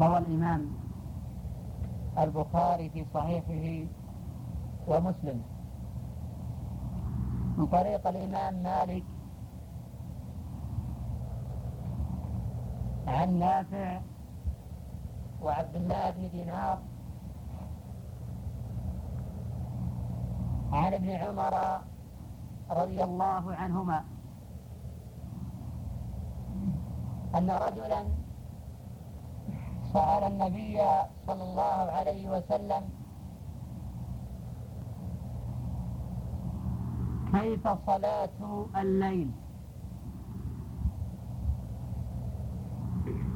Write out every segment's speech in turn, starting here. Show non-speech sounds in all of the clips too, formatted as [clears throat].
روى الإمام البخاري في صحيحه ومسلم. من طريق الإمام مالك عن نافع وعبد الله بن دينار عن ابن عمر رضي الله عنهما أن رجلا سأل النبي صلى الله عليه وسلم. كيف صلاة الليل؟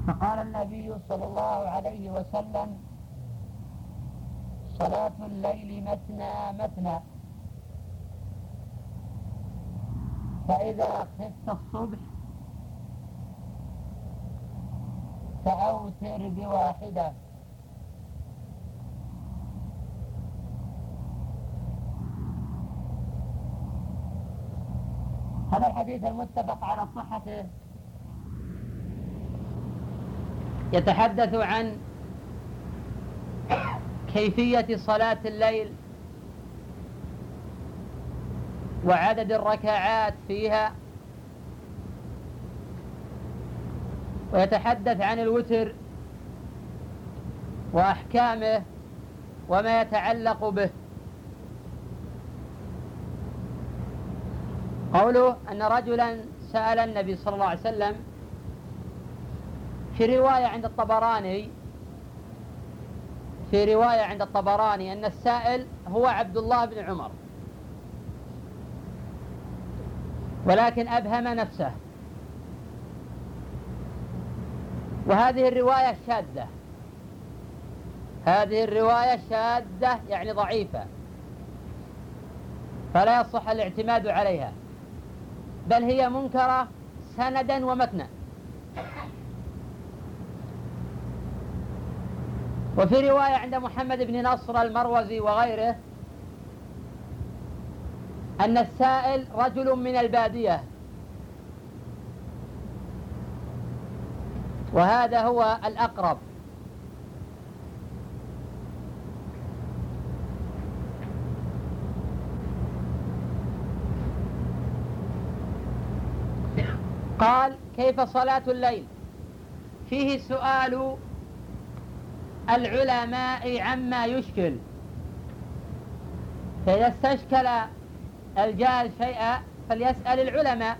فقال النبي صلى الله عليه وسلم صلاة الليل مثنى مثنى فإذا خفت الصبح فأوتر بواحدة. هذا الحديث المتفق على صحته. يتحدث عن كيفية صلاة الليل وعدد الركعات فيها ويتحدث عن الوتر وأحكامه وما يتعلق به. قوله أن رجلا سأل النبي صلى الله عليه وسلم في رواية عند الطبراني في رواية عند الطبراني أن السائل هو عبد الله بن عمر ولكن أبهم نفسه. وهذه الرواية شاذة. هذه الرواية شاذة يعني ضعيفة. فلا يصح الاعتماد عليها. بل هي منكرة سندا ومتنا. وفي رواية عند محمد بن نصر المروزي وغيره أن السائل رجل من البادية. وهذا هو الأقرب. قال كيف صلاة الليل؟ فيه سؤال العلماء عما يشكل. فإذا استشكل الجاهل شيئا فليسأل العلماء.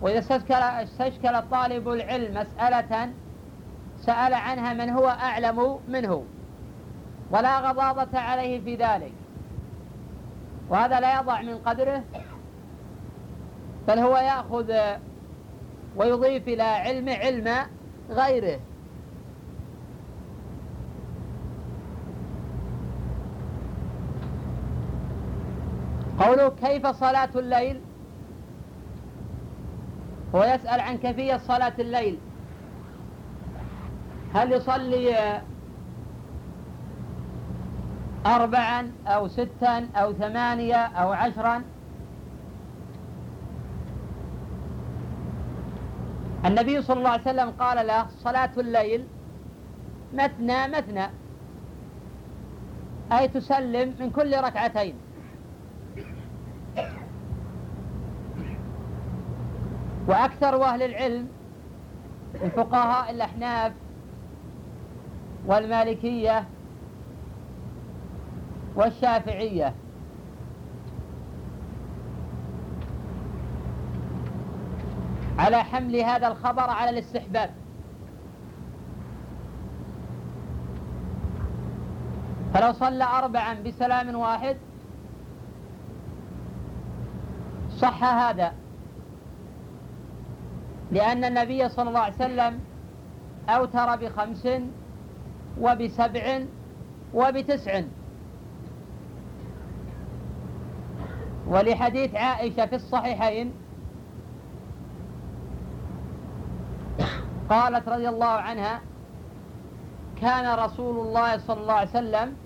وإذا استشكل, استشكل طالب العلم مسألة سأل عنها من هو أعلم منه ولا غضاضة عليه في ذلك. وهذا لا يضع من قدره بل هو يأخذ ويضيف إلى علم علم غيره. قوله كيف صلاة الليل؟ هو يسأل عن كيفية صلاة الليل. هل يصلي أربعا أو ستا أو ثمانية أو عشرا؟ النبي صلى الله عليه وسلم قال له صلاة الليل مثنى مثنى أي تسلم من كل ركعتين. وأكثر أهل العلم من فقهاء الأحناف والمالكية والشافعية. على حمل هذا الخبر على الاستحباب. فلو صلى أربعا بسلام واحد صح هذا. لأن النبي صلى الله عليه وسلم أوتر بخمس وبسبع وبتسع. ولحديث عائشة في الصحيحين قالت رضي الله عنها كان رسول الله صلى الله عليه وسلم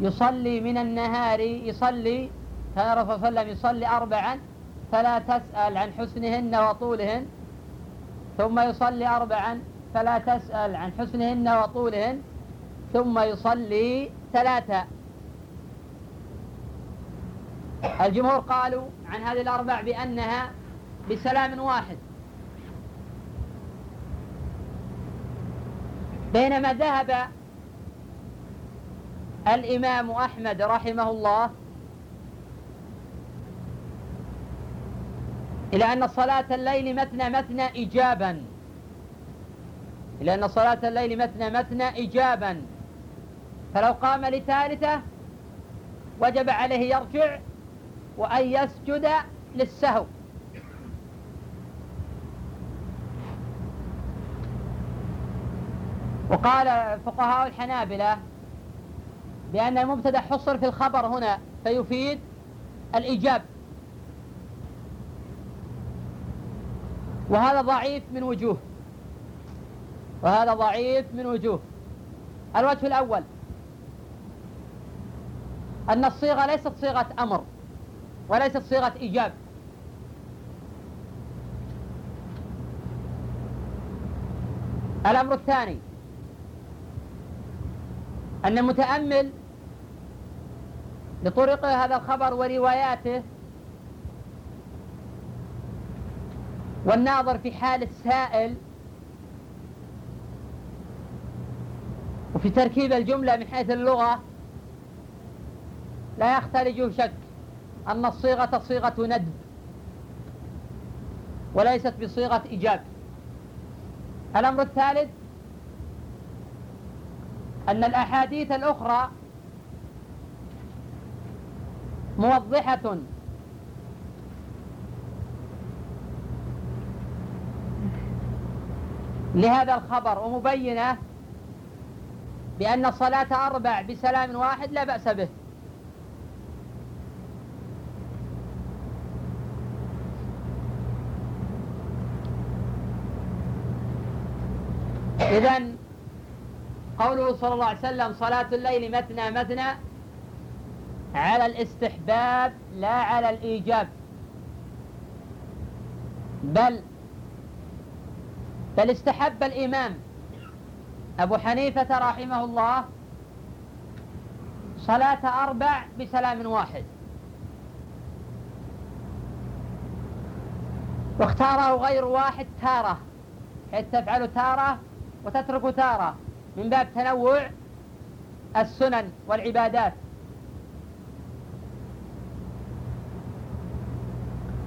يصلي من النهار يصلي كان الرسول صلى الله عليه وسلم يصلي أربعا فلا تسأل عن حسنهن وطولهن ثم يصلي أربعا فلا تسأل عن حسنهن وطولهن ثم يصلي ثلاثة. الجمهور قالوا عن هذه الأربع بأنها بسلام واحد. بينما ذهب الإمام أحمد رحمه الله إلى أن صلاة الليل مثنى مثنى إجابا. إلى أن صلاة الليل مثنى مثنى إجابا. فلو قام لثالثة وجب عليه يرجع وأن يسجد للسهو. وقال فقهاء الحنابلة بأن المبتدأ حصر في الخبر هنا فيفيد الإيجاب وهذا ضعيف من وجوه. وهذا ضعيف من وجوه. الوجه الأول. أن الصيغة ليست صيغة أمر وليست صيغة إيجاب. الأمر الثاني. أن المتأمل لطرق هذا الخبر ورواياته والناظر في حال السائل وفي تركيب الجملة من حيث اللغة لا يختلج شك أن الصيغة صيغة ندب وليست بصيغة إيجاب. الأمر الثالث أن الأحاديث الأخرى موضحة لهذا الخبر ومبينة بأن الصلاة أربع بسلام واحد لا بأس به. إذا قوله صلى الله عليه وسلم صلاة الليل مثنى مثنى على الاستحباب لا على الإيجاب. بل بل استحب الإمام. أبو حنيفة رحمه الله صلاة أربع بسلام واحد. واختاره غير واحد تارة. حيث تفعل تارة وتترك تارة. من باب تنوع السنن والعبادات.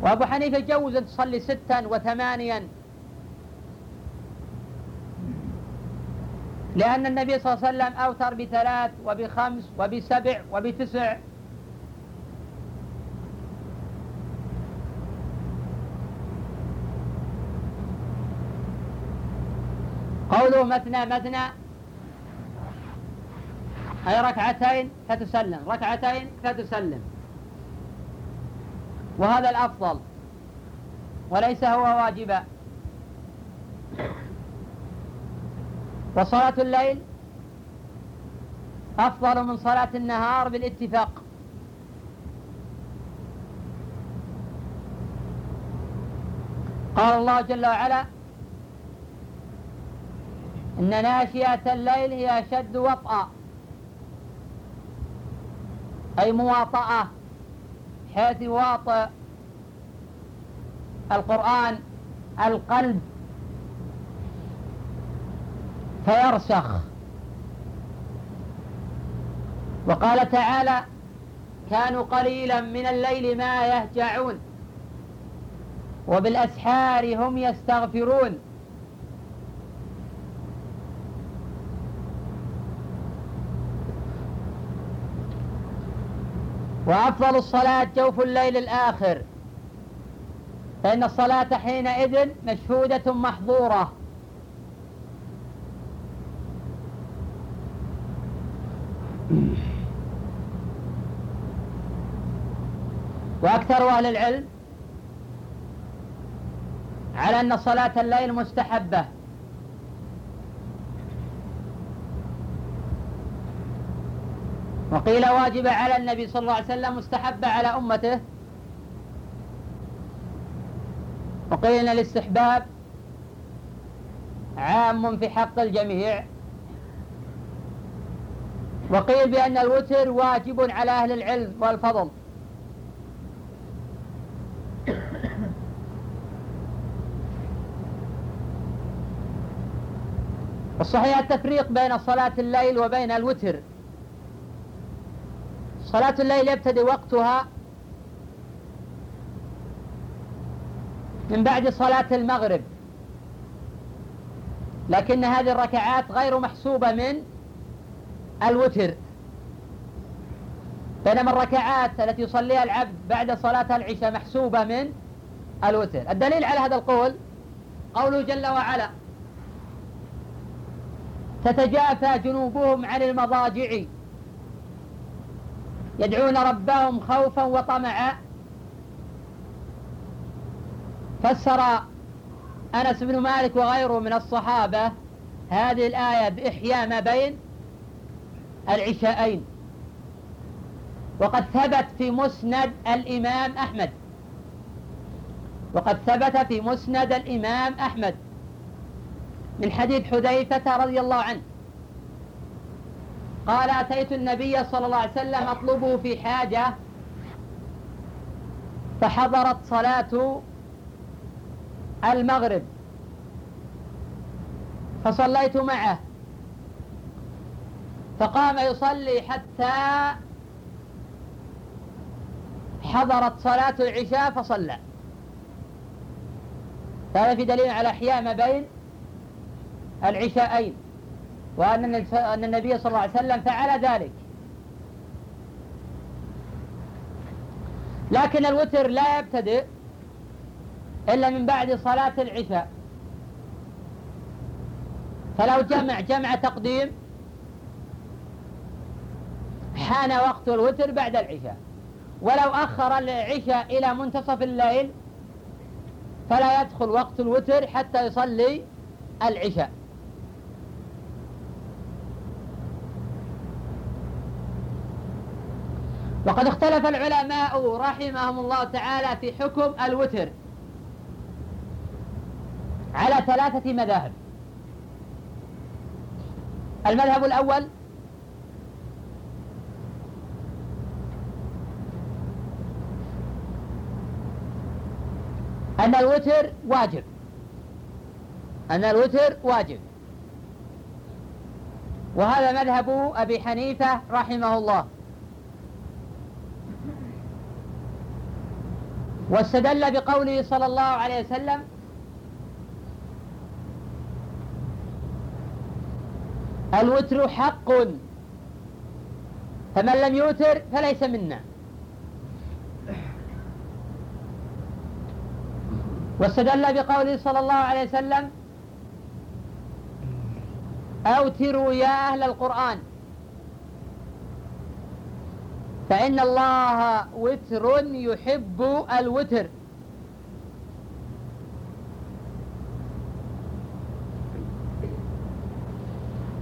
وأبو حنيفة جوز أن تصلي ستا وثمانيا لأن النبي صلى الله عليه وسلم أوتر بثلاث وبخمس وبسبع وبتسع. قوله مثنى مثنى. أي ركعتين فتسلم ركعتين فتسلم. وهذا الأفضل. وليس هو واجبا. وصلاة الليل أفضل من صلاة النهار بالاتفاق. قال الله جل وعلا إن ناشئة الليل هي أشد وطأ أي مواطأة حيث يواطئ القرآن القلب فيرسخ. وقال تعالى كانوا قليلا من الليل ما يهجعون وبالأسحار هم يستغفرون. وأفضل الصلاة جوف الليل الآخر فإن الصلاة حينئذ مشهودة محظورة. وأكثر أهل العلم على أن صلاة الليل مستحبة. وقيل واجب على النبي صلى الله عليه وسلم مستحبة على أمته. وقيل أن الاستحباب عام في حق الجميع. وقيل بأن الوتر واجب على أهل العلم والفضل. الصحيح التفريق بين صلاة الليل وبين الوتر. صلاة الليل يبتدئ وقتها من بعد صلاة المغرب. لكن هذه الركعات غير محسوبة من الوتر. بينما الركعات التي يصليها العبد بعد صلاة العشاء محسوبة من الوتر. الدليل على هذا القول قوله جل وعلا تتجافى جنوبهم عن المضاجع. يدعون ربهم خوفا وطمعا. فسر أنس بن مالك وغيره من الصحابة هذه الآية بإحياء ما بين العشاءين. وقد ثبت في مسند الإمام أحمد. وقد ثبت في مسند الإمام أحمد. من حديث حذيفة رضي الله عنه. قال أتيت النبي صلى الله عليه وسلم أطلبه في حاجة فحضرت صلاة المغرب فصليت معه. فقام يصلي حتى حضرت صلاة العشاء فصلى. هذا في دليل على إحياء ما بين العشاءين وأن النبي صلى الله عليه وسلم فعل ذلك. لكن الوتر لا يبتدئ إلا من بعد صلاة العشاء. فلو جمع جمع تقديم حان وقت الوتر بعد العشاء. ولو أخر العشاء إلى منتصف الليل فلا يدخل وقت الوتر حتى يصلي العشاء. وقد اختلف العلماء رحمهم الله تعالى في حكم الوتر على ثلاثة مذاهب. المذهب الأول أن الوتر واجب. أن الوتر واجب. وهذا مذهب أبي حنيفة رحمه الله. واستدل بقوله صلى الله عليه وسلم الوتر حق فمن لم يوتر فليس منا. واستدل بقوله صلى الله عليه وسلم أوتروا يا أهل القرآن. فإن الله وتر يحب الوتر.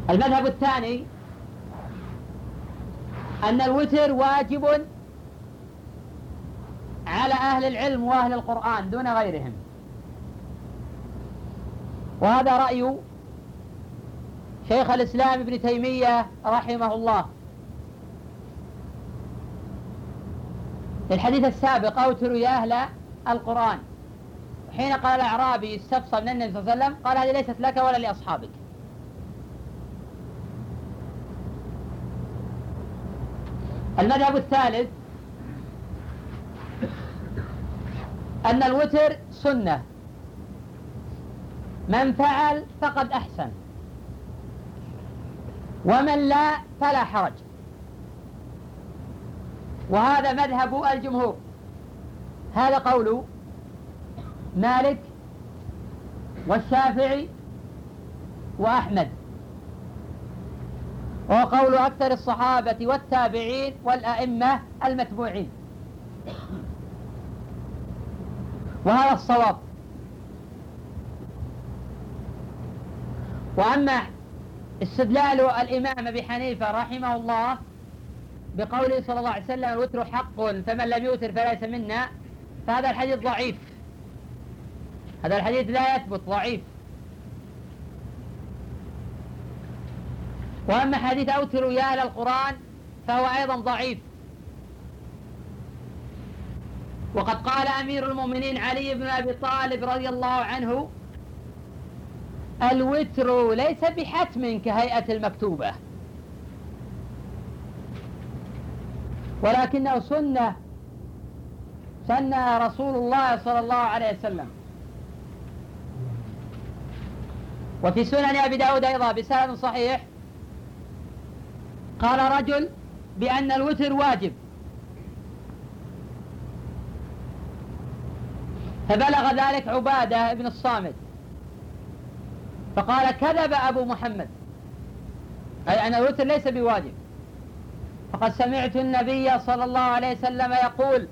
المذهب الثاني أن الوتر واجب على أهل العلم وأهل القرآن دون غيرهم. وهذا رأي شيخ الإسلام ابن تيمية رحمه الله. في الحديث السابق أوتروا يا أهل القرآن. حين قال الأعرابي استفصى من النبي صلى الله عليه وسلم قال هذه ليست لك ولا لأصحابك. المذهب الثالث أن الوتر سنة. من فعل فقد أحسن ومن لا فلا حرج. وهذا مذهب الجمهور. هذا قول مالك والشافعي وأحمد. وهو قول أكثر الصحابة والتابعين والأئمة المتبوعين. وهذا الصواب. وأما استدلال الإمام أبي حنيفة رحمه الله بقوله صلى الله عليه وسلم الوتر حق فمن لم يوتر فليس منا. فهذا الحديث ضعيف. هذا الحديث لا يثبت ضعيف. وأما حديث أوتروا يا أهل القرآن فهو أيضا ضعيف. وقد قال أمير المؤمنين علي بن أبي طالب رضي الله عنه الوتر ليس بحتم كهيئة المكتوبة. ولكنه سنة سنها رسول الله صلى الله عليه وسلم. وفي سنن أبي داود أيضا بسند صحيح قال رجل بأن الوتر واجب. فبلغ ذلك عبادة بن الصامت. فقال كذب أبو محمد. أي أن الوتر ليس بواجب. فقد سمعت النبي صلى الله عليه وسلم يقول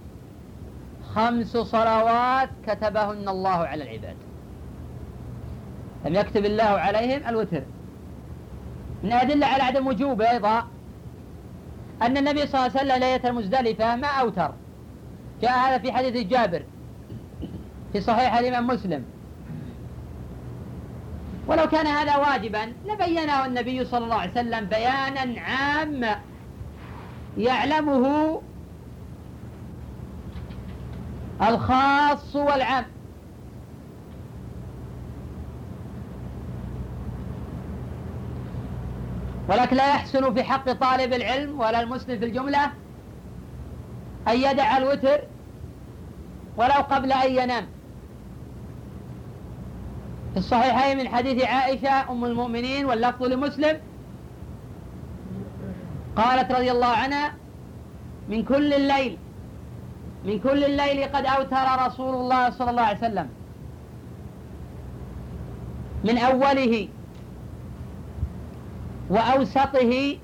خمس صلوات كتبهن الله على العباد. لم يكتب الله عليهم الوتر. من أدلة على عدم وجوبه أيضا أن النبي صلى الله عليه وسلم ليلة المزدلفة ما أوتر. جاء هذا في حديث جابر في صحيح الإمام مسلم. ولو كان هذا واجبا لبينه النبي صلى الله عليه وسلم بيانا عاما. يعلمه الخاص والعام. ولكن لا يحسن في حق طالب العلم ولا المسلم في الجملة أن يدع الوتر ولو قبل أن ينام. في الصحيحين من حديث عائشة أم المؤمنين واللفظ لمسلم قالت رضي الله عنها من كل الليل من كل الليل قد أوتر رسول الله صلى الله عليه وسلم. من أوله وأوسطه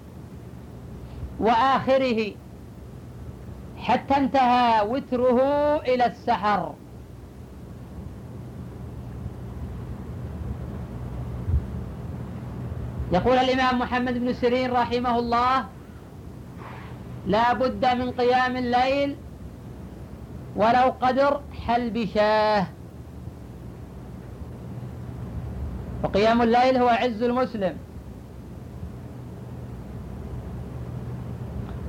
وآخره حتى انتهى وتره إلى السحر. يقول الإمام محمد بن سيرين رحمه الله لا بد من قيام الليل ولو قدر حلب شاه. وقيام الليل هو عز المسلم.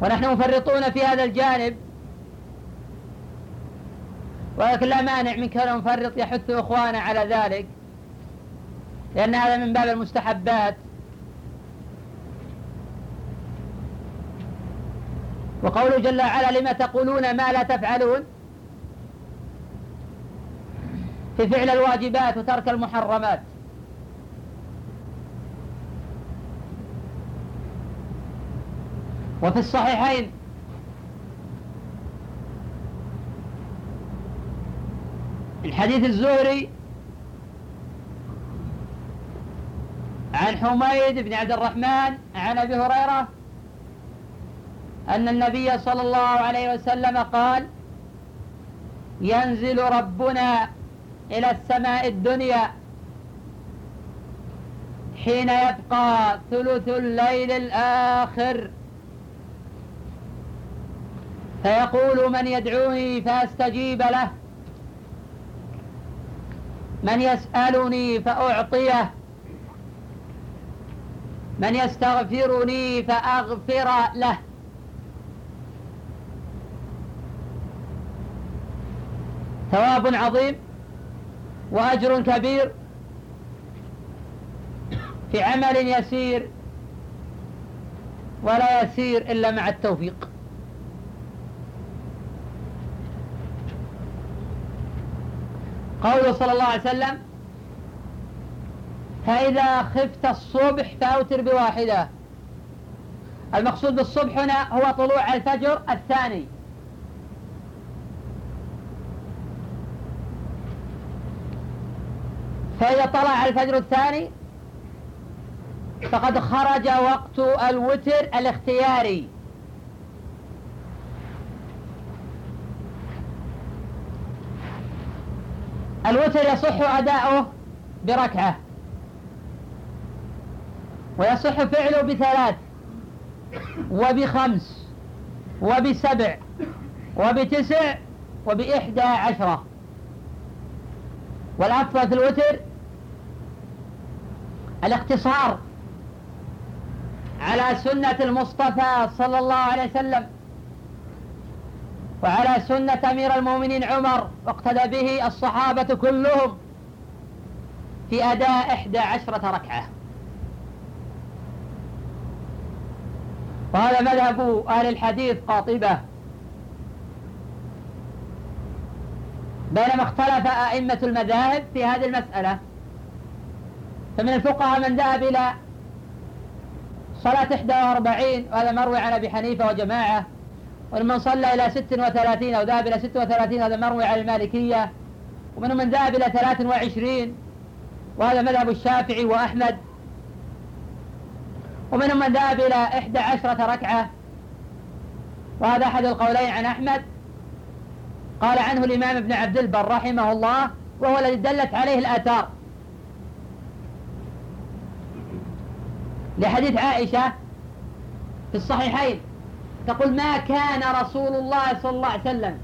ونحن مفرطون في هذا الجانب. ولكن لا مانع من كون مفرط يحث إخوانا على ذلك لأن هذا من باب المستحبات. وقوله جل وعلا لما تقولون ما لا تفعلون في فعل الواجبات وترك المحرمات. وفي الصحيحين الحديث الزهري عن حميد بن عبد الرحمن عن أبي هريرة أن النبي صلى الله عليه وسلم قال ينزل ربنا إلى السماء الدنيا حين يبقى ثلث الليل الآخر. فيقول من يدعوني فأستجيب له من يسألني فأعطيه من يستغفرني فأغفر له. ثواب عظيم وأجر كبير في عمل يسير ولا يسير إلا مع التوفيق. قوله صلى الله عليه وسلم فإذا خفت الصبح فأوتر بواحدة. المقصود بالصبح هنا هو طلوع الفجر الثاني. فإذا طلع الفجر الثاني. فقد خرج وقت الوتر الاختياري. الوتر يصح أداؤه بركعة. ويصح فعله بثلاث. وبخمس. وبسبع. وبتسع. وبإحدى عشرة. والأفضل في الوتر الاقتصار على سنة المصطفى صلى الله عليه وسلم وعلى سنة أمير المؤمنين عمر واقتدى به الصحابة كلهم في أداء إحدى عشرة ركعة. وهذا مذهب أهل الحديث قاطبة. بينما اختلف أئمة المذاهب في هذه المسألة. فمن الفقهاء من ذهب إلى صلاة 41 وهذا مروي عن أبي حنيفة وجماعة ومن صلى إلى 36 أو ذهب إلى 36 هذا مروي عن المالكية ومنهم من ذهب إلى 23 وهذا مذهب الشافعي وأحمد ومنهم من ذهب إلى إحدى عشرة ركعة وهذا أحد القولين عن أحمد قال عنه الإمام ابن عبد البر رحمه الله وهو الذي دلت عليه الآثار. لحديث عائشة في الصحيحين تقول ما كان رسول الله صلى الله عليه وسلم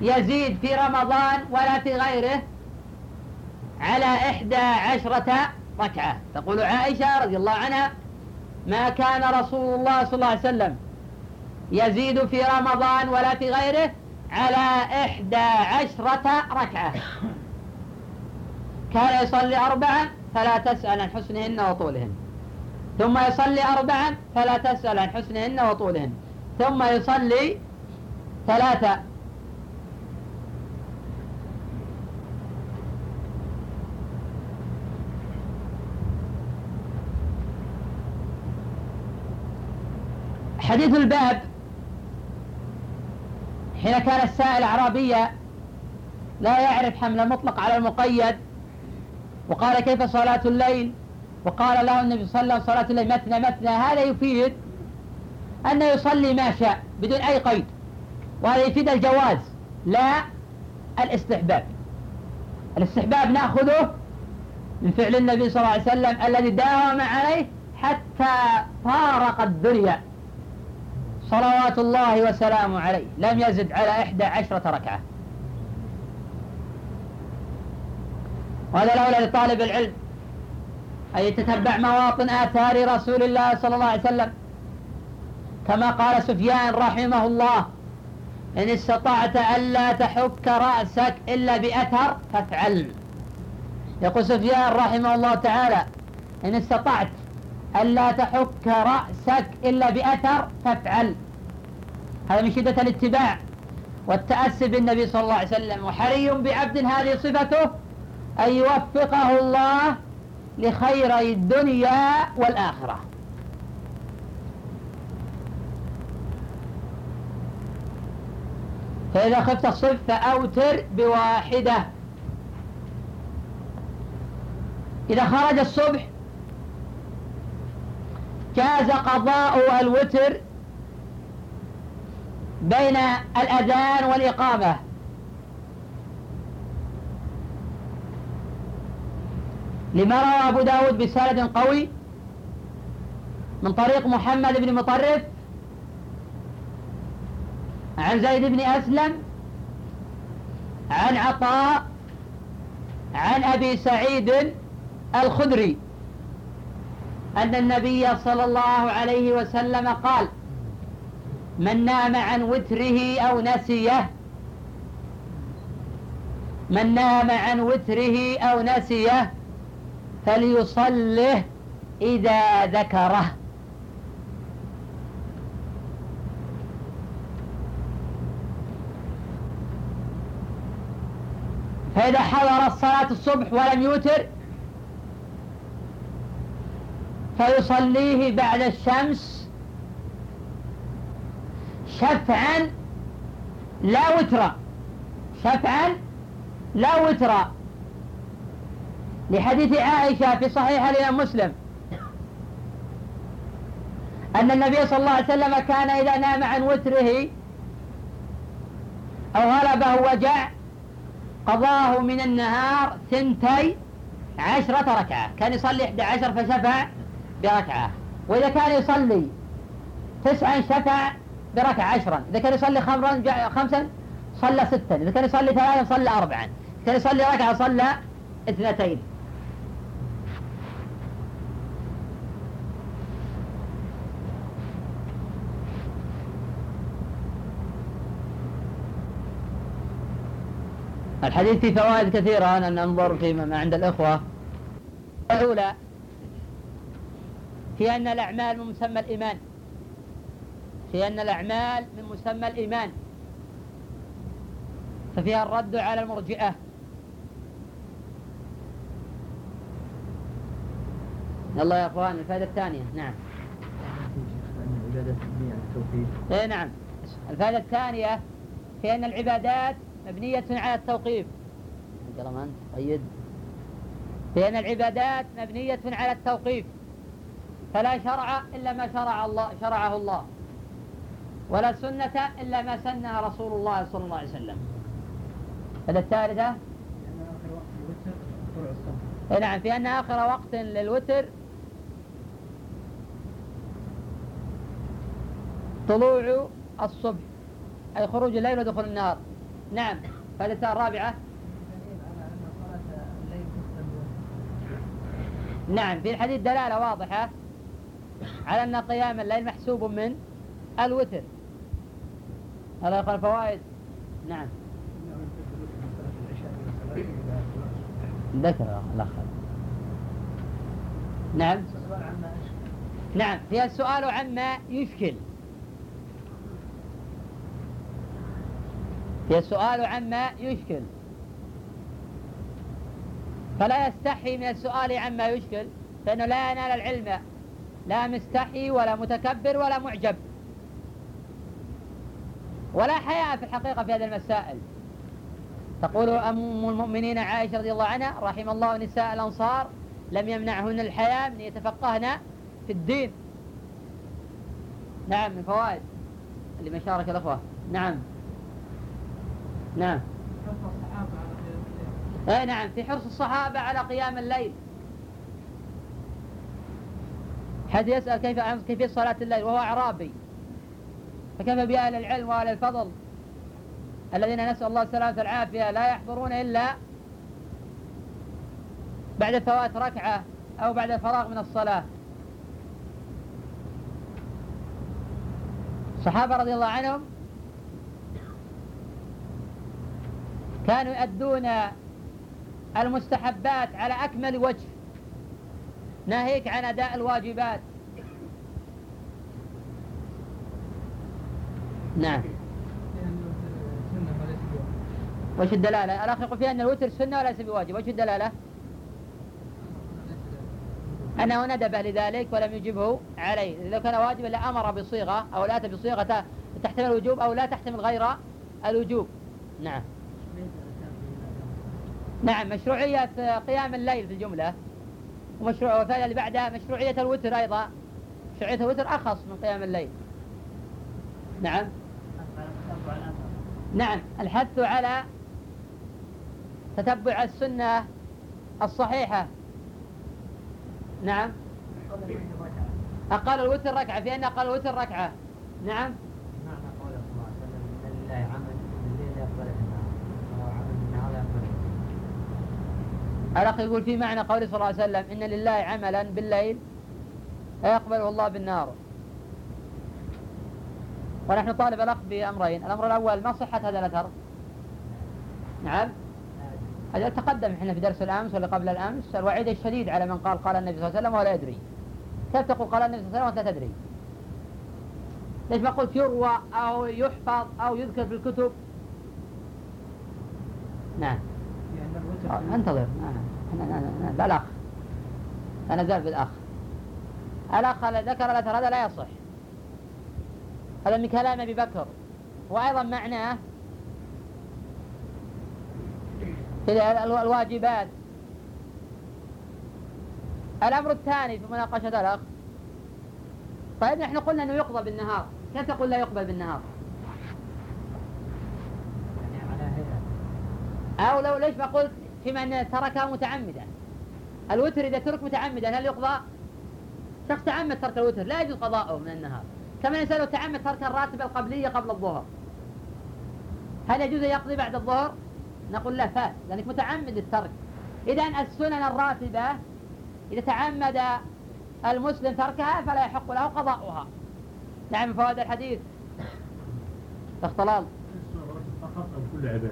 يزيد في رمضان ولا في غيره على إحدى عشرة ركعة. تقول عائشة رضي الله عنها ما كان رسول الله صلى الله عليه وسلم يزيد في رمضان ولا في غيره على إحدى عشرة ركعة. كان يصلي أربعا فلا تسأل عن حسنهن وطولهن. ثم يصلي أربعا فلا تسأل عن حسنهن وطولهن. ثم يصلي ثلاثة. حديث الباب. حين كان السائل أعرابيا لا يعرف حمل المطلق على المقيد وقال كيف صلاة الليل؟ وقال له النبي صلى الله عليه وسلم صلاة الليل مثنى مثنى هذا يفيد أنه يصلي ما شاء بدون أي قيد وهذا يفيد الجواز لا الاستحباب. الاستحباب نأخذه من فعل النبي صلى الله عليه وسلم الذي داوم عليه حتى فارق الدنيا. صلوات الله وسلامه عليه. لم يزد على إحدى عشرة ركعة. وهذا الأولى لطالب العلم. أن يتتبع مواطن آثار رسول الله صلى الله عليه وسلم. كما قال سفيان رحمه الله إن استطعت ألا تحك رأسك إلا بأثر فافعل. يقول سفيان رحمه الله تعالى إن استطعت ألا تحك رأسك إلا بأثر فافعل. هذا من شدة الاتباع والتأسي بالنبي صلى الله عليه وسلم وحري بعبد هذه صفته أن يوفقه الله لخيري الدنيا والآخرة. فإذا خفت الصف فأوتر بواحدة. إذا خرج الصبح جاز قضاء الوتر بين الأذان والإقامة. لما روى أبو داود بسند قوي من طريق محمد بن مطرف عن زيد بن أسلم عن عطاء عن أبي سعيد الخدري أن النبي صلى الله عليه وسلم قال من نام عن وتره أو نسيه من نام عن وتره أو نسيه فليصله إذا ذكره. فإذا حضر الصلاة الصبح ولم يوتر فيصليه بعد الشمس شفعا لا وترا. شفعا لا وترا. لحديث عائشة في صحيح الإمام مسلم أن النبي صلى الله عليه وسلم كان إذا نام عن وتره أو غلبه وجع قضاه من النهار ثنتي عشرة ركعة. كان يصلي إحدى عشر فشفع بركعة. وإذا كان يصلي تسعا شفع بركعة عشرا. إذا كان يصلي خمسا صلى ستا. إذا كان يصلي ثلاثا صلى أربعا. إذا كان يصلي ركعة صلى اثنتين. الحديث فيه فوائد كثيرة أن ننظر فيما عند الإخوة. الأولى في أن الأعمال من مسمى الإيمان. في أن الأعمال من مسمى الإيمان. ففيها الرد على المرجئة. يلا يا إخوان الفائدة الثانية. نعم. اي نعم. الفائدة الثانية في أن العبادات مبنية على التوقيف. قلم أنت قيد في ان العبادات مبنية على التوقيف. فلا شرع إلا ما شرع الله شرعه الله. ولا سنة إلا ما سنها رسول الله صلى الله عليه وسلم. الثالثة. نعم في أن آخر وقت للوتر. طلوع الصبح أي خروج الليل ودخول النهار. نعم. فائدة الرابعة نعم في الحديث دلالة واضحة على أن قيام الليل محسوب من الوتر. هذا يقال فوائد نعم. ذكر الأخ نعم. نعم فيها السؤال عما يشكل. السؤال عما يشكل. فلا يستحي من السؤال عما يشكل فإنه لا ينال العلم. لا مستحي ولا متكبر ولا معجب. ولا حياء في الحقيقة في هذه المسائل. تقول أم المؤمنين عائشة رضي الله عنها رحم الله نساء الأنصار لم يمنعهن الحياء من يتفقهن في الدين. نعم من فوائد. اللي ما شارك الأخوة. نعم. نعم. اي نعم في حرص الصحابة على قيام الليل. حد يسأل كيف كيفية صلاة الليل؟ وهو أعرابي. فكيف بأهل العلم وأهل الفضل؟ الذين نسأل الله السلامة والعافية لا يحضرون إلا بعد فوات ركعة أو بعد الفراغ من الصلاة. الصحابة رضي الله عنهم كانوا يؤدون المستحبات على أكمل وجه ناهيك عن أداء الواجبات نعم وش الدلالة؟ الأخ يقول فيها أن الوتر سنة وليس بواجب، وش الدلالة؟ أنه ندب لذلك ولم يجبه عليه، إذا كان واجبا لأمر بصيغة أو لا بصيغة تحتمل الوجوب أو لا تحتمل غير الوجوب. نعم. نعم مشروعية قيام الليل في الجملة. ومشروع والفائدة اللي بعدها مشروعية الوتر أيضا. مشروعية الوتر أخص من قيام الليل. نعم. نعم الحث على تتبع السنة الصحيحة. نعم. أقل الوتر ركعة في أن أقل الوتر ركعة. نعم معنى قوله صلى الله عليه وسلم إن لله عمل الليل يقبل النهار وعمل النهار يقبل الأخ يقول في معنى قوله صلى الله عليه وسلم إن لله عملا بالليل يقبله الله بالنار. ونحن طالب الأخ بأمرين الأمر الأول ما صحة هذا الأثر؟ نعم. هذا تقدم إحنا في درس الأمس واللي قبل الأمس الوعيد الشديد على من قال قال النبي صلى الله عليه وسلم ولا يدري. كيف تقول قال النبي صلى الله عليه وسلم وأنت تدري؟ ليش ما قلت يروى أو يحفظ أو يذكر في الكتب؟ نعم. انتظر. لا الأخ أنا زال بالأخ الأخ ذكر الأثر هذا لا يصح. هذا من كلام أبي بكر. وأيضا معناه الواجبات. الأمر الثاني في مناقشة الأخ. طيب نحن قلنا أنه يقضى بالنهار. كيف تقول لا يقبل بالنهار؟ أو لو ليش ما قلت؟ في من تركها متعمدا الوتر إذا ترك متعمدا هل يقضى؟ شخص تعمد ترك الوتر لا يجوز قضاؤه من النهار. كما الإنسان لو تعمد ترك الراتبة القبلية قبل الظهر. هل يجوز يقضي بعد الظهر؟ نقول لا فات لأنك متعمد الترك إذا السنن الراتبة إذا تعمد المسلم تركها فلا يحق له قضاؤها. نعم فوائد الحديث. اختلال كل عبادة.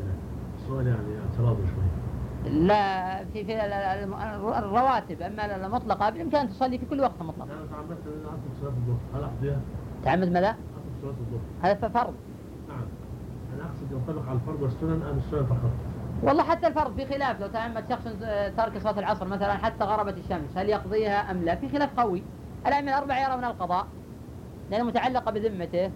السؤال يعني اعتراض شوي. لا في في ال- ال- الرواتب أما المطلقة بإمكان ان تصلي في كل وقت مطلق أنا تعمدت أن أنا صلاه الظهر هل اقضيها؟ تعمد ماذا؟ اترك صلاه الظهر هذا فرض نعم أنا أقصد ينطبق على الفرض والسنن ام السنن فقط؟ والله حتى الفرض في خلاف لو تعمد شخص ترك صلاة العصر مثلا حتى غربت الشمس هل يقضيها أم لا؟ في خلاف قوي الائمه الاربعه يرون القضاء لأنها متعلقة بذمته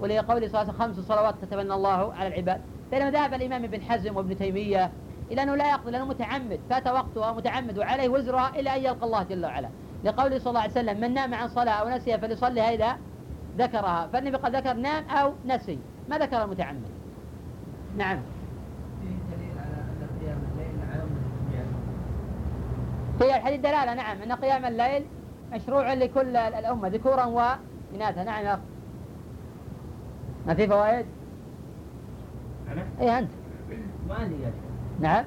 ولقول صلاه خمس صلوات كتبنا الله على العباد بينما ذهب الإمام ابن حزم وابن تيمية إلى أنه لا يقضي لأنه متعمد. فات وقتها متعمد وعليه وزرها إلى أن يلقى الله جل وعلا. لقوله صلى الله عليه وسلم من نام عن صلاة أو نسيها فليصليها اذا ذكرها. فالنبي قد ذكر نام أو نسي. ما ذكر المتعمد؟ نعم. في الحديث دلالة نعم أن قيام الليل مشروع لكل ال- الأمة ذكورا وإناثا. نعم يا أخ ما في فوائد؟ أنا؟ أي أنت. ما عندي يا شيخ نعم.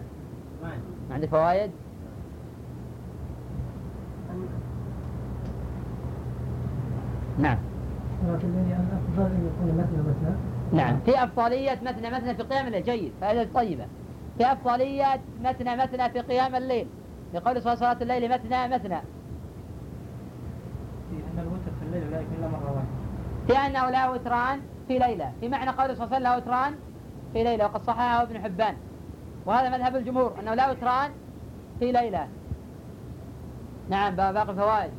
ما عندك فوائد؟ نعم. صلاة الليل يعني يكون مثنى مثنى نعم. في أفضلية مثنى مثنى في قيام الليل. جيد. فائدة طيبة. في أفضلية مثنى مثنى في قيام الليل. لقول صلى صلاة الليل مثنى مثنى في أن الوتر في الليل لا يكون إلا مرة واحدة. في أنه لا وتران في ليلة. في معنى قول صلى الله عليه وسلم لا وتران في ليلة. وقد صححه ابن حبان. وهذا مذهب الجمهور أنه لا وتران في ليلة. نعم با- باقي فوائد.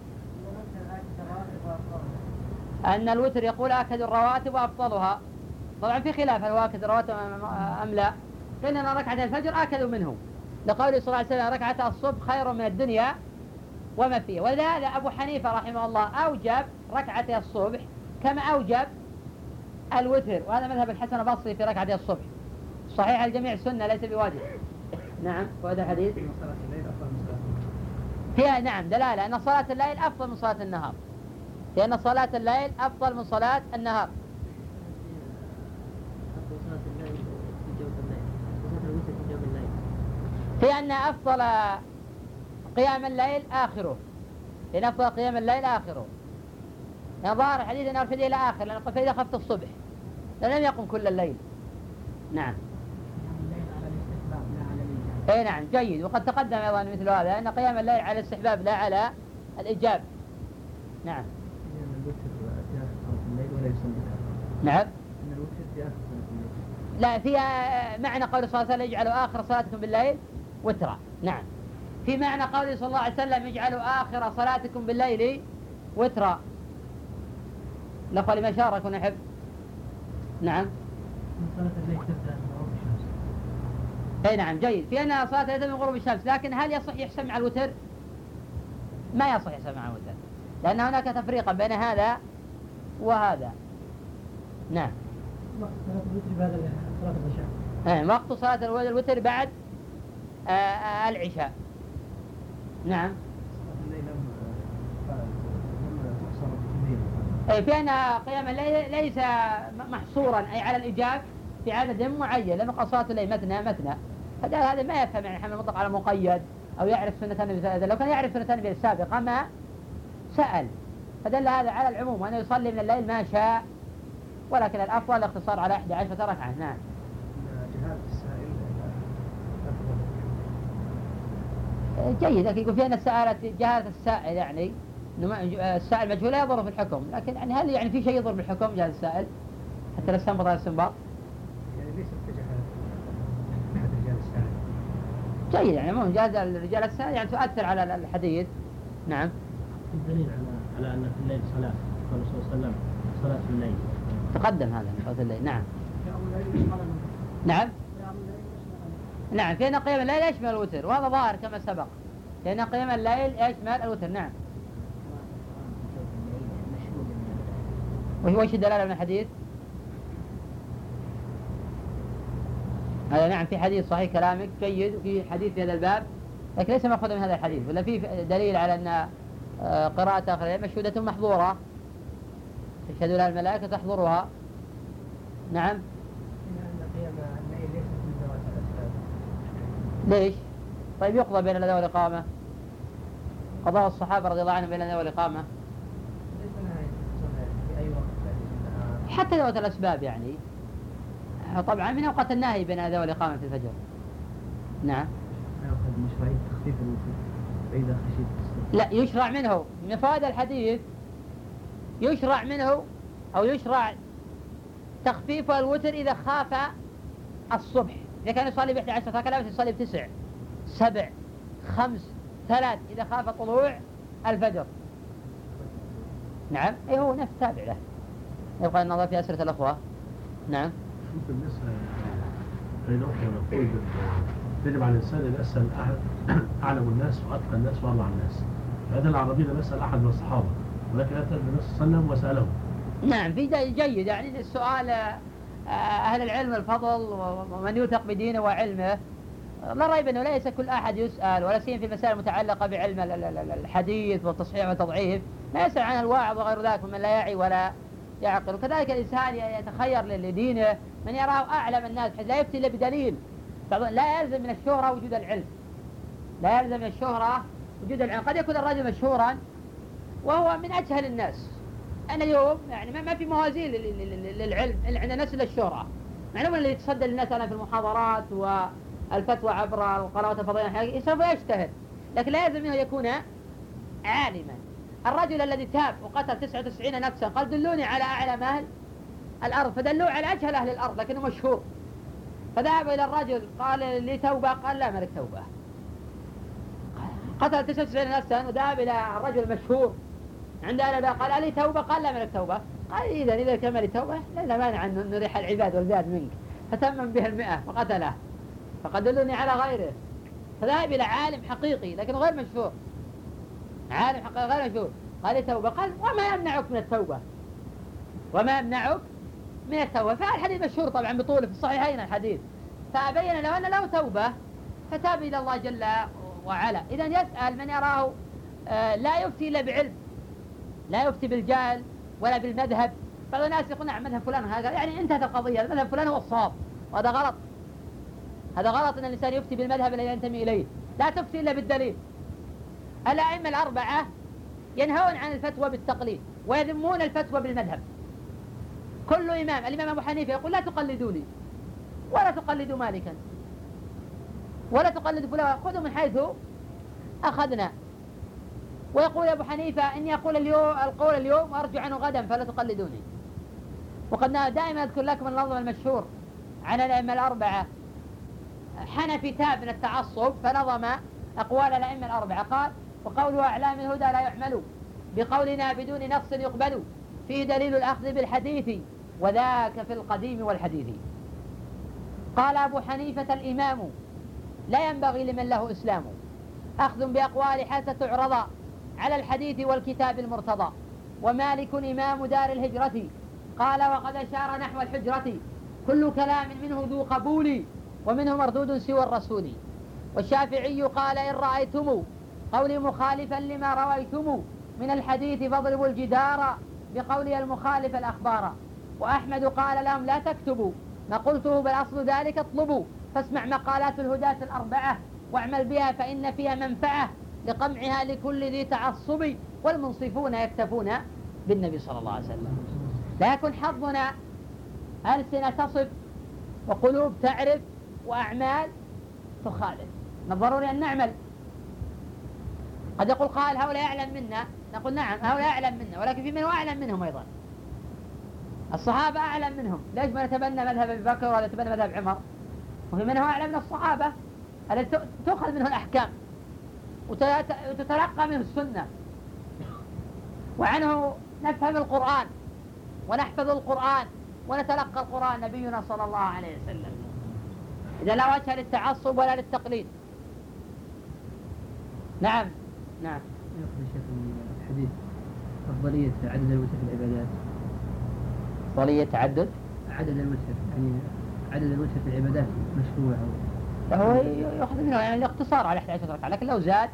أن الوتر يقول آكد الرواتب وأفضلها. طبعا في خلاف هل هو آكد الرواتب أم- لا. قيل أن ركعة الفجر آكد منه. لقوله صلى الله عليه وسلم ركعة الصبح خير من الدنيا وما فيها. ولهذا أبو حنيفة رحمه الله أوجب ركعتي الصبح كما أوجب الوتر. وهذا مذهب الحسن البصري في ركعتي الصبح. صحيح الجميع سنة ليس بواجب. نعم وهذا النهار فيها نعم دلالة أن صلاة الليل أفضل من صلاة النهار. لأن صلاة الليل أفضل من صلاة النهار. في أن أفضل قيام الليل آخره. لأن أفضل قيام الليل آخره. لأن ظاهر الحديث أنه ارشد إلى آخر لأن فإذا خفت الصبح. لأن لم يقم كل الليل. نعم الليل على الاستحباب لا على الإيجاب اي نعم جيد. وقد تقدم أيضا مثل هذا أن قيام الليل على الاستحباب لا على الإيجاب. نعم. أن الوتر صلاة الليل ولا يصلي نعم. أن الوتر الليل. لا فيها معنى قول صلى الله عليه وسلم اجعلوا آخر صلاتكم بالليل وترا. نعم. في معنى قوله صلى الله عليه وسلم اجعلوا آخر صلاتكم بالليل وترا. الاخوه اللي ما شاركوا نحب نعم. من صلاة الليل الشمس إي نعم جيد. في أن صلاة الليل من غروب الشمس لكن هل يصح يحسب مع الوتر؟ ما يصح يحسب مع الوتر لأن هناك تفريقا بين هذا وهذا. نعم. وقت صلاة الوتر بعد صلاة آه، العشاء. نعم. إيه، في أن قيام الليل ليس محصورا أي على الإيجاب. في عدد معين لأنه صلاة الليل مثنى مثنى فده هذا ما يفهم يعني حمل المطلق على مقيد أو يعرف سنة النبي صلى لو كان يعرف سنة النبي السابقة ما سأل. فدل هذا على العموم وأنه يصلي من الليل ما شاء. ولكن الأفضل الاقتصار على 11 ركعة. نعم. جيد لكن يقول في أن السائلة جهالة السائل يعني السائل مجهول لا يضر في الحكم. لكن يعني هل يعني في شيء يضر بالحكم جهل السائل؟ حتى لا استنبط هذا الاستنباط يعني ليست كجهاد أحد رجال السائل جيد يعني مو جهاز الرجال السائل يعني تؤثر على الحديث. نعم. الدليل على على أن في الليل صلاة قال صلى الله عليه وسلم صلاة في الليل. تقدم هذا صلاة الليل نعم. نعم. نعم في ان قيام الليل يشمل الوتر وهذا ظاهر كما سبق. لأن قيام الليل يشمل الوتر نعم. وش وش الدلالة من الحديث؟ هذا نعم في حديث صحيح كلامك جيد وفي حديث في هذا الباب لكن ليس مأخوذا من هذا الحديث ولا في دليل على أن آه، قراءة آخر مشهودة محظورة. تشهد لها الملائكة تحضرها. نعم. أن ليش؟ طيب يقضى بين الأذى والإقامة. قضاه الصحابة رضي الله عنهم بين الأذى والإقامة. حتى ذوات الأسباب يعني. طبعا من أوقات النهي بين الأذى والإقامة في الفجر. نعم. الصبح لا يشرع منه. من فوائد الحديث يشرع منه أو يشرع تخفيف الوتر إذا خاف الصبح. إذا كان يصلي بإحدى عشرة ركعة لا يصلي بتسع سبع خمس ثلاث إذا خاف طلوع الفجر. نعم. أي هو نفس تابع له. يبقى النظر في أسرة الأخوة. نعم. شوف بالنسبة لنقطة نقول بال- يجب على الإنسان أن يسأل أحد [clears throat] أعلم الناس وأتقى الناس وأرضع الناس. فهذا العربي لم يسأل أحد من الصحابة ولكن أتى النبي صلى الله عليه وسلم وسأله. نعم في جي- جيد. يعني السؤال آه، أهل العلم الفضل ومن يوثق بدينه وعلمه لا ريب أنه ليس كل أحد يسأل ولا سيما في مسائل متعلقة بعلم ال- ال- ال- الحديث والتصحيح والتضعيف لا يسأل عنها الواعظ وغير ذلك ممن لا يعي ولا يعقل. وكذلك الإنسان يتخير لدينه. من يراه أعلم الناس بحيث لا يفتي إلا بدليل لا يلزم من الشهرة وجود العلم. لا يلزم من الشهرة وجود العلم. قد يكون الرجل مشهورا وهو من أجهل الناس. أنا اليوم يعني ما- في موازين لل- لل- لل- للعلم اللي عند الناس إلا الشهرة معلوم اللي يتصدى للناس أنا في المحاضرات والفتوى عبر القنوات الفضائية سوف يجتهد. لكن لا يلزم منه يكون عالما. الرجل الذي تاب وقتل 99 نفسا قال دلوني على أعلم أهل الأرض فدلوه على أجهل أهل الأرض لكنه مشهور. فذهب إلى الرجل قال لي توبة؟ قال لا ملك توبة. قتل 99 نفسا وذهب إلى الرجل المشهور عند أهل قال ألي توبة؟ قال لا ملك توبة. قال إذا إذا كان لي توبة لا مانع أن نريح العباد والبلاد منك. فتمم به المئة فقتله. فقد دلني على غيره. فذهب إلى عالم حقيقي لكنه غير مشهور. عالم حقيقي غير مشهور. قال لي توبة؟ قال وما يمنعك من التوبة؟ وما يمنعك من التوبة فالحديث مشهور طبعا بطوله في الصحيحين الحديث. فبين له أن له توبة فتاب إلى الله جل وعلا. إذا يسأل من يراه آه، لا يفتي إلا بعلم. لا يفتي بالجهل ولا بالمذهب. بعض الناس يقول نعم مذهب فلان هذا. يعني انتهت القضية. المذهب فلان هو الصواب. وهذا غلط. هذا غلط أن الإنسان يفتي بالمذهب الذي ينتمي إليه. لا تفتي إلا بالدليل. الأئمة الأربعة ينهون عن الفتوى بالتقليد ويذمون الفتوى بالمذهب. كل إمام الإمام أبو حنيفة يقول لا تقلدوني ولا تقلدوا مالكا ولا تقلدوا فلان خذوا من حيث أخذنا. ويقول أبو حنيفة إني أقول اليوم القول اليوم وأرجع عنه غدا فلا تقلدوني. وقد دائما أذكر لكم النظم المشهور عن الأئمة الأربعة. حنفي تاب من التعصب فنظم أقوال الأئمة الأربعة. قال وقول أعلام الهدى لا يعمل بقولنا بدون نص يقبل فيه دليل الأخذ بالحديث وذاك في القديم والحديث. قال أبو حنيفة الإمام لا ينبغي لمن له إسلام أخذ بأقوال حتى تعرض على الحديث والكتاب المرتضى. ومالك إمام دار الهجرة قال وقد أشار نحو الحجرة كل كلام منه ذو قبول ومنه مردود سوى الرسول. والشافعي قال إن رأيتم قولي مخالفا لما رويتم من الحديث فاضربوا الجدار بقولي المخالف الأخبار. وأحمد قال لهم لا تكتبوا. ما قلته بل أصل ذلك اطلبوا. فاسمع مقالات الهداة الأربعة واعمل بها فإن فيها منفعة لقمعها لكل ذي تعصب. والمنصفون يكتفون بالنبي صلى الله عليه وسلم. لا حظنا ألسنة تصف وقلوب تعرف وأعمال تخالف. من الضروري أن نعمل. قد يقول قال هؤلاء أعلم منا. نقول نعم هؤلاء أعلم منا. ولكن في من هو أعلم منهم أيضا. الصحابة أعلم منهم. ليش ما نتبنى مذهب أبي بكر ولا نتبنى مذهب عمر؟ وفي من هو أعلم من الصحابة. الذي تؤخذ منه الأحكام. وتتلقى منه السنة. وعنه نفهم القرآن. ونحفظ القرآن. ونتلقى القرآن نبينا صلى الله عليه وسلم. إذا لا وجه للتعصب ولا للتقليد. نعم. نعم. من الحديث أفضلية عدد الوتر في العبادات. ضلية تعدد؟ عدد الوتر يعني عدد الوتر في العبادات مشروع. أو هو يأخذ منه يعني الاقتصار على 11 ركعة لكن لو زاد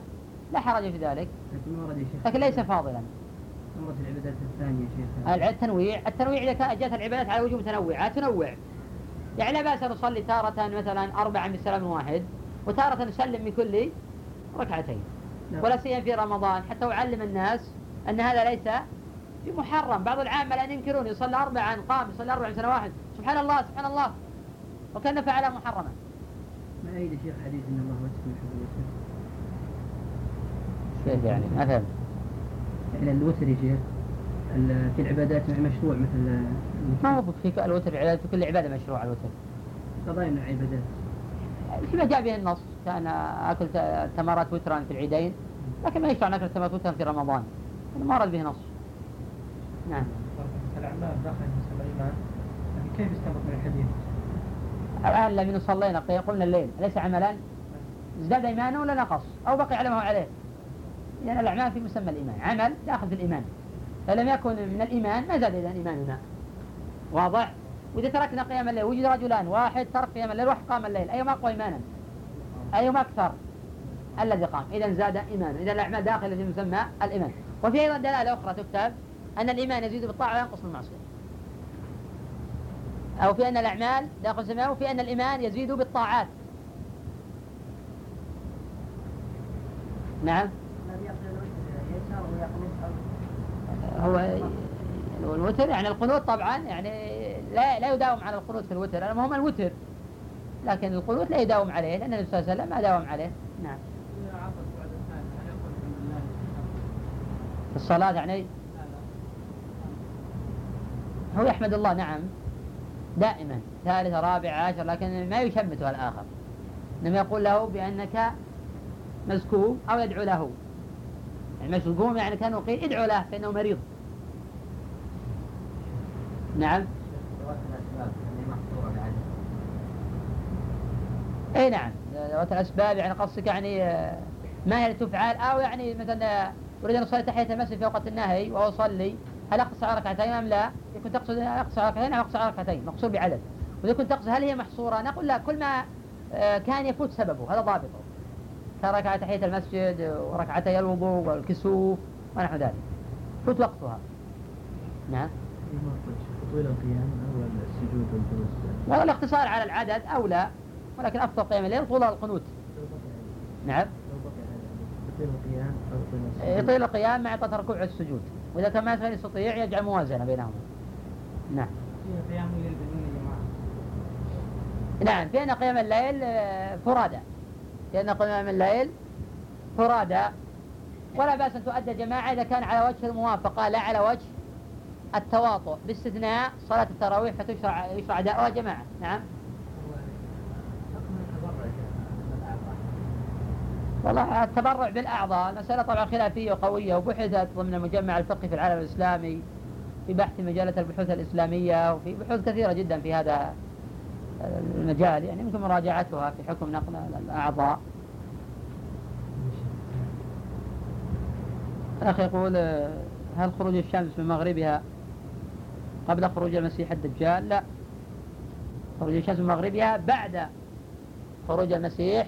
لا حرج في ذلك. لكن ما ورد يا شيخ. لكن ليس فاضلا. ورد العبادات الثانية يا شيخ. التنويع التنويع إذا جاءت العبادات على وجوه متنوعة تنوع. يعني لا بأس أن نصلي تارة مثلا أربعا بسلام واحد وتارة نسلم من كل ركعتين نعم. ولا سيما في رمضان. حتى أعلم الناس أن هذا ليس بمحرم بعض العامة الآن ينكرون يصلي أربعا قام يصلي أربعا سنة واحد. سبحان الله سبحان الله. وكان فعل محرما. ما أيد شيخ حديث إن الله وجه يحب الوتر؟ كيف يعني؟ ما فهمت. يعني الوتر يا شيخ في العبادات مشروع مثل ما هو في الوتر عبادة في كل عبادة مشروع الوتر. قضايا من العبادات. فيما جاء به النص. كان أكل ت- تمرات وترا في العيدين لكن ما يشرع أن أكل تمرات وترا في رمضان. ما ورد به نص. نعم. الأعمال داخل مسمى الإيمان يعني كيف يستنبط من الحديث؟ الآن لم صلينا قمنا الليل أليس عملا؟ ازداد إيمانه ولا نقص أو بقي على ما هو عليه. لأن الأعمال في مسمى الإيمان. عمل داخل في الإيمان. فلم يكن من الإيمان ما زاد إلى إيماننا. واضح؟ وإذا تركنا قيام الليل وجد رجلان واحد ترك قيام الليل واحد قام الليل. أيهما أقوى ايمانا؟ أيهما أكثر؟ الذي قام. اذا زاد إيمانه. اذا الأعمال داخلة في مسمى الإيمان. وفي أيضا دلالة أخرى تكتب أن الإيمان يزيد بالطاعة وينقص بالمعصيه أو في أن الأعمال داخل سماه وفي أن الإيمان يزيد بالطاعات. نعم. هو الوتر يعني القنوت طبعا يعني لا لا يداوم على القنوت في الوتر المهم الوتر. لكن القنوت لا يداوم عليه لأن النبي صلى الله عليه وسلم ما داوم عليه. نعم. الصلاة يعني هو يحمد الله نعم. دائما ثالث رابع عاشر لكن ما يشمته الآخر. إنما يقول له بأنك مزكوم أو يدعو له. يعني مزكوم يعني كانوا قيل ادعو له فإنه مريض. نعم. إي نعم. ذوات الاسباب يعني قصدك يعني آه، ما هي تفعل أو يعني مثلا آه، أريد أن أصلي تحية المسجد في وقت النهي وهو اصلي هل على ركعتين أم لا؟ يكون تقصد على ركعتين أو على ركعتين مقصور بعدد. وإذا كنت تقصد هل هي محصورة؟ نقول لا كل ما آه، كان يفوت سببه هذا ضابطه. كركعة تحية المسجد وركعتي الوضوء والكسوف ونحو ذلك. فوت وقتها. نعم. طويل القيام أو السجود والجلوس والاقتصار على العدد أولى ولكن أفضل قيام الليل طول القنوت. نعم. يطيل القيام السجود. مع إطالة الركوع والسجود وإذا كان ما يستطيع يجعل موازنة بينهما نعم. قيام الليل بدون جماعة. نعم في أن قيام الليل آه، فرادى. في أن قيام الليل فرادى. ولا بأس أن تؤدى جماعة إذا كان على وجه الموافقة لا على وجه التواطؤ باستثناء صلاة التراويح فتشرع يشرع أداؤها جماعة. نعم حكم التبرع والله التبرع بالأعضاء المسألة طبعا خلافية وقوية وبحثت ضمن المجمع الفقهي في العالم الإسلامي في بحث مجلة البحوث الإسلامية وفي بحوث كثيرة جدا في هذا المجال يعني يمكن مراجعتها في حكم نقل الأعضاء. الأخ يقول هل خروج الشمس من مغربها قبل خروج المسيح الدجال؟ لا. خروج الشمس من مغربها بعد خروج المسيح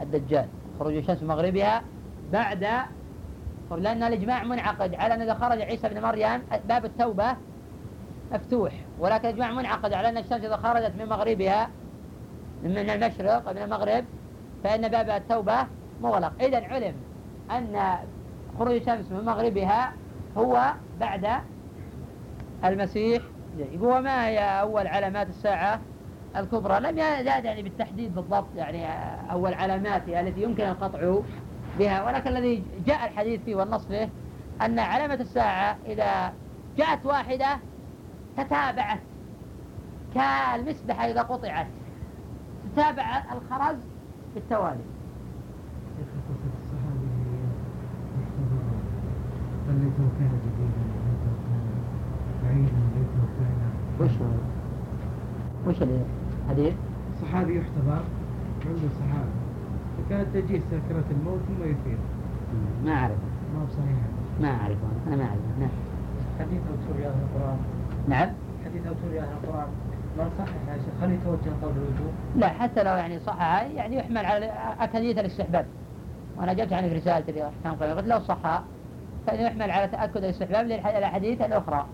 الدجال. خروج الشمس مغربها بعد لأن الإجماع منعقد على أن إذا خرج عيسى بن مريم باب التوبة مفتوح ولكن الإجماع منعقد على أن الشمس إذا خرجت من مغربها من المشرق من المغرب فإن باب التوبة مغلق. إذا علم أن خروج الشمس من مغربها هو بعد المسيح. يقول ما هي أول علامات الساعة؟ الكبرى لم يزاد يعني بالتحديد بالضبط يعني أول علاماتها التي يمكن القطع بها. ولكن الذي جاء الحديث فيه والنص فيه أن علامة الساعة إذا جاءت واحدة تتابعت كالمسبحة إذا قطعت تتابع الخرز بالتوالي. كيف قصة الصحابي اللي؟ يحتضر ليته كان جديدا ليته كان بعيدا ليته كان وش؟ وش الحديث؟ صحابي يحتضر عنده صحابي فكانت تجيه سكرة الموت ثم يفيد ما أعرف. ما بصحيح ما أعرف. أنا ما أعرف. نعم. حديث أو أهل القرآن نعم. حديث أو أهل القرآن من صحح يا شيخ. هل يتوجه قول الوجوب؟ لا حتى لو يعني صحها يعني يحمل على أكدية الاستحباب. وأنا جبت عنك رسالة الأحكام قلت لو صحها فإنه يحمل على تأكد الاستحباب للأحاديث الأخرى.